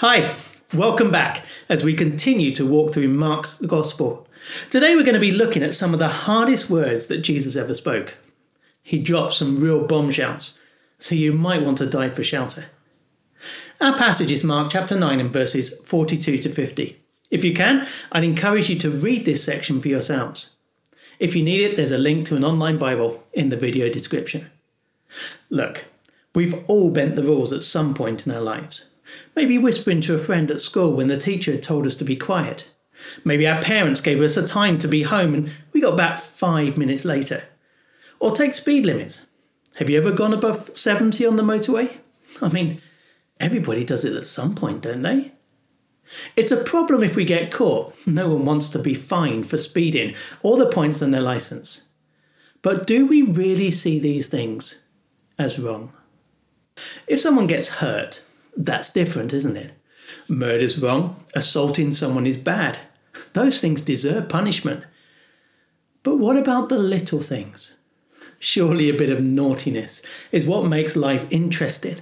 Hi, welcome back as we continue to walk through Mark's Gospel. Today we're going to be looking at some of the hardest words that Jesus ever spoke. He dropped some real bombshells, so you might want to dive for shelter. Our passage is Mark chapter 9 and verses 42 to 50. If you can, I'd encourage you to read this section for yourselves. If you need it, there's a link to an online Bible in the video description. Look, we've all bent the rules at some point in our lives. Maybe whispering to a friend at school when the teacher had told us to be quiet. Maybe our parents gave us a time to be home and we got back five minutes later. Or take speed limits. Have you ever gone above 70 on the motorway? I mean, everybody does it at some point, don't they? It's a problem if we get caught. No one wants to be fined for speeding or the points on their license. But do we really see these things as wrong? If someone gets hurt, that's different, isn't it? Murder's wrong, assaulting someone is bad. Those things deserve punishment. But what about the little things? Surely a bit of naughtiness is what makes life interesting.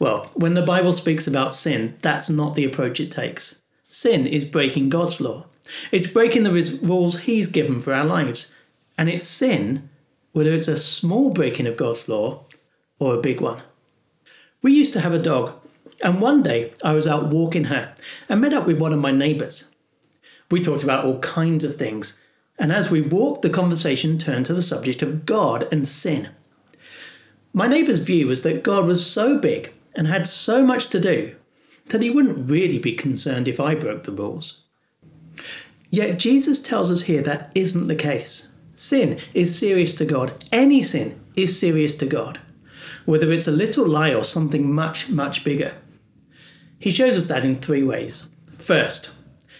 Well, when the Bible speaks about sin, that's not the approach it takes. Sin is breaking God's law. It's breaking the rules He's given for our lives. And it's sin, whether it's a small breaking of God's law or a big one. We used to have a dog, and one day I was out walking her and met up with one of my neighbours. We talked about all kinds of things, and as we walked, the conversation turned to the subject of God and sin. My neighbour's view was that God was so big and had so much to do that he wouldn't really be concerned if I broke the rules. Yet Jesus tells us here that isn't the case. Sin is serious to God. Any sin is serious to God whether it's a little lie or something much, much bigger. He shows us that in three ways. First,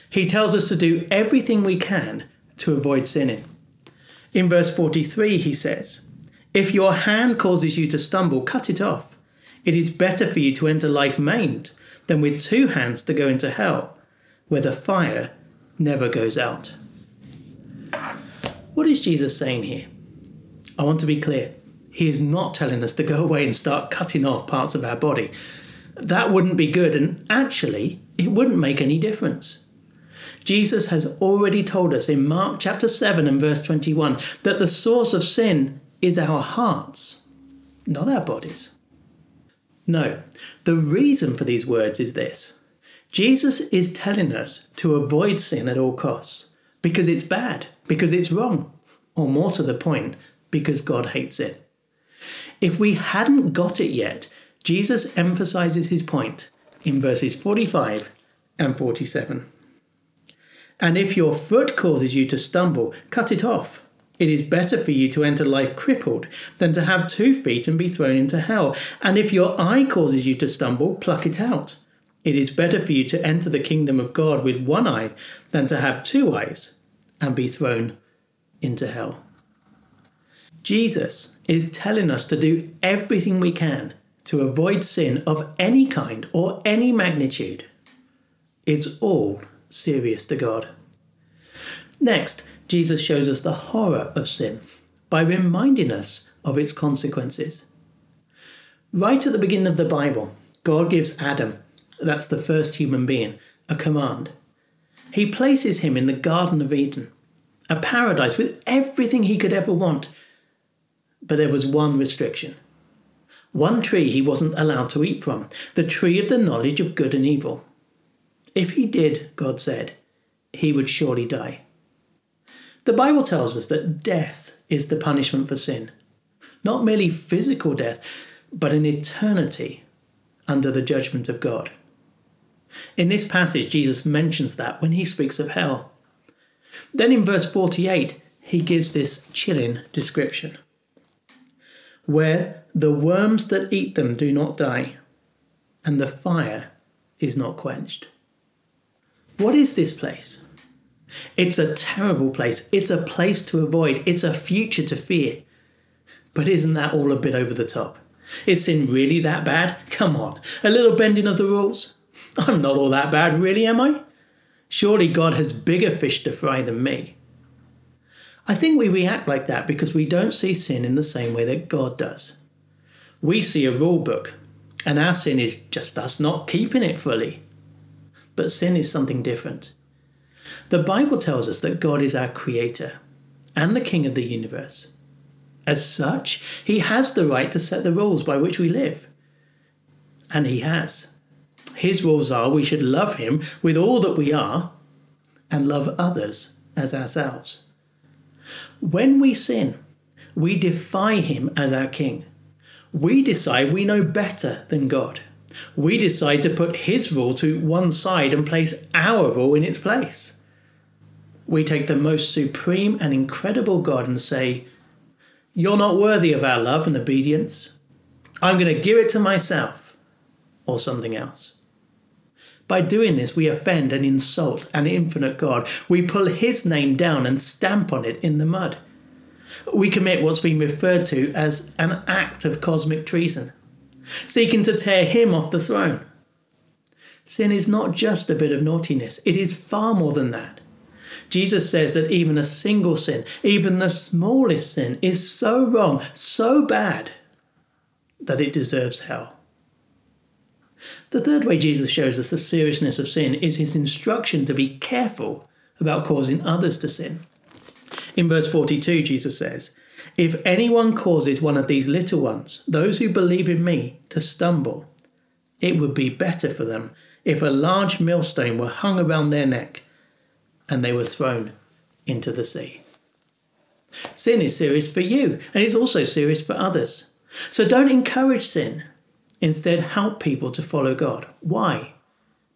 he tells us to do everything we can to avoid sinning. In verse 43, he says, If your hand causes you to stumble, cut it off. It is better for you to enter life maimed than with two hands to go into hell, where the fire never goes out. What is Jesus saying here? I want to be clear. He is not telling us to go away and start cutting off parts of our body. That wouldn't be good, and actually, it wouldn't make any difference. Jesus has already told us in Mark chapter 7 and verse 21 that the source of sin is our hearts, not our bodies. No, the reason for these words is this Jesus is telling us to avoid sin at all costs because it's bad, because it's wrong, or more to the point, because God hates it. If we hadn't got it yet, Jesus emphasizes his point in verses 45 and 47. And if your foot causes you to stumble, cut it off. It is better for you to enter life crippled than to have two feet and be thrown into hell. And if your eye causes you to stumble, pluck it out. It is better for you to enter the kingdom of God with one eye than to have two eyes and be thrown into hell. Jesus is telling us to do everything we can to avoid sin of any kind or any magnitude. It's all serious to God. Next, Jesus shows us the horror of sin by reminding us of its consequences. Right at the beginning of the Bible, God gives Adam, that's the first human being, a command. He places him in the Garden of Eden, a paradise with everything he could ever want but there was one restriction. One tree he wasn't allowed to eat from, the tree of the knowledge of good and evil. If he did, God said, he would surely die. The Bible tells us that death is the punishment for sin. Not merely physical death, but an eternity under the judgment of God. In this passage, Jesus mentions that when he speaks of hell. Then in verse 48, he gives this chilling description where the worms that eat them do not die, and the fire is not quenched. What is this place? It's a terrible place. It's a place to avoid. It's a future to fear. But isn't that all a bit over the top? Is sin really that bad? Come on, a little bending of the rules. I'm not all that bad, really, am I? Surely God has bigger fish to fry than me. I think we react like that because we don't see sin in the same way that God does. We see a rule book, And our sin is just us not keeping it fully. But sin is something different. The Bible tells us that God is our creator and the king of the universe. As such, he has the right to set the rules by which we live. And he has. His rules are we should love him with all that we are and love others as ourselves. When we sin, we defy him as our king. We decide we know better than God. We decide to put his rule to one side and place our rule in its place. We take the most supreme and incredible God and say, You're not worthy of our love and obedience. I'm going to give it to myself or something else. By doing this, we offend and insult an infinite God. We pull his name down and stamp on it in the mud. We commit what's been referred to as an act of cosmic treason, seeking to tear him off the throne. Sin is not just a bit of naughtiness, it is far more than that. Jesus says that even a single sin, even the smallest sin, is so wrong, so bad, that it deserves hell. The third way Jesus shows us the seriousness of sin is his instruction to be careful about causing others to sin. In verse 42, Jesus says, If anyone causes one of these little ones, those who believe in me, to stumble, it would be better for them if a large millstone were hung around their neck and they were thrown into the sea. Sin is serious for you, and it's also serious for others. So don't encourage sin. Instead, help people to follow God. Why?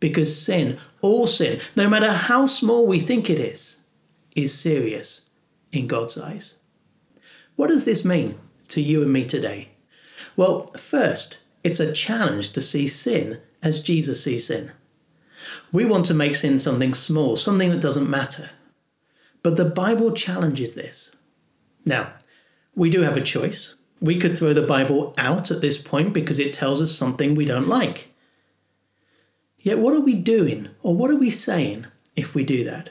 Because sin, all sin, no matter how small we think it is, is serious in God's eyes. What does this mean to you and me today? Well, first, it's a challenge to see sin as Jesus sees sin. We want to make sin something small, something that doesn't matter. But the Bible challenges this. Now, we do have a choice. We could throw the Bible out at this point because it tells us something we don't like. Yet, what are we doing or what are we saying if we do that?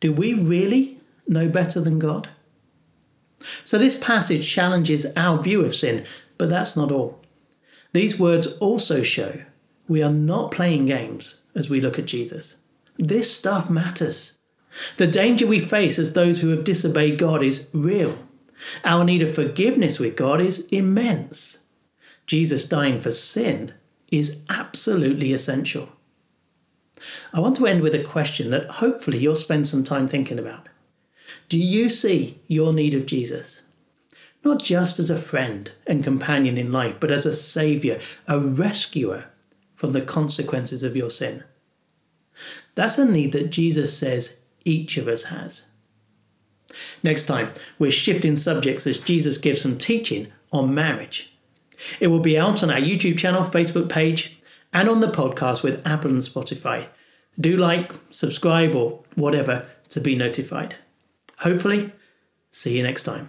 Do we really know better than God? So, this passage challenges our view of sin, but that's not all. These words also show we are not playing games as we look at Jesus. This stuff matters. The danger we face as those who have disobeyed God is real. Our need of forgiveness with God is immense. Jesus dying for sin is absolutely essential. I want to end with a question that hopefully you'll spend some time thinking about. Do you see your need of Jesus? Not just as a friend and companion in life, but as a saviour, a rescuer from the consequences of your sin. That's a need that Jesus says each of us has. Next time, we're shifting subjects as Jesus gives some teaching on marriage. It will be out on our YouTube channel, Facebook page, and on the podcast with Apple and Spotify. Do like, subscribe, or whatever to be notified. Hopefully, see you next time.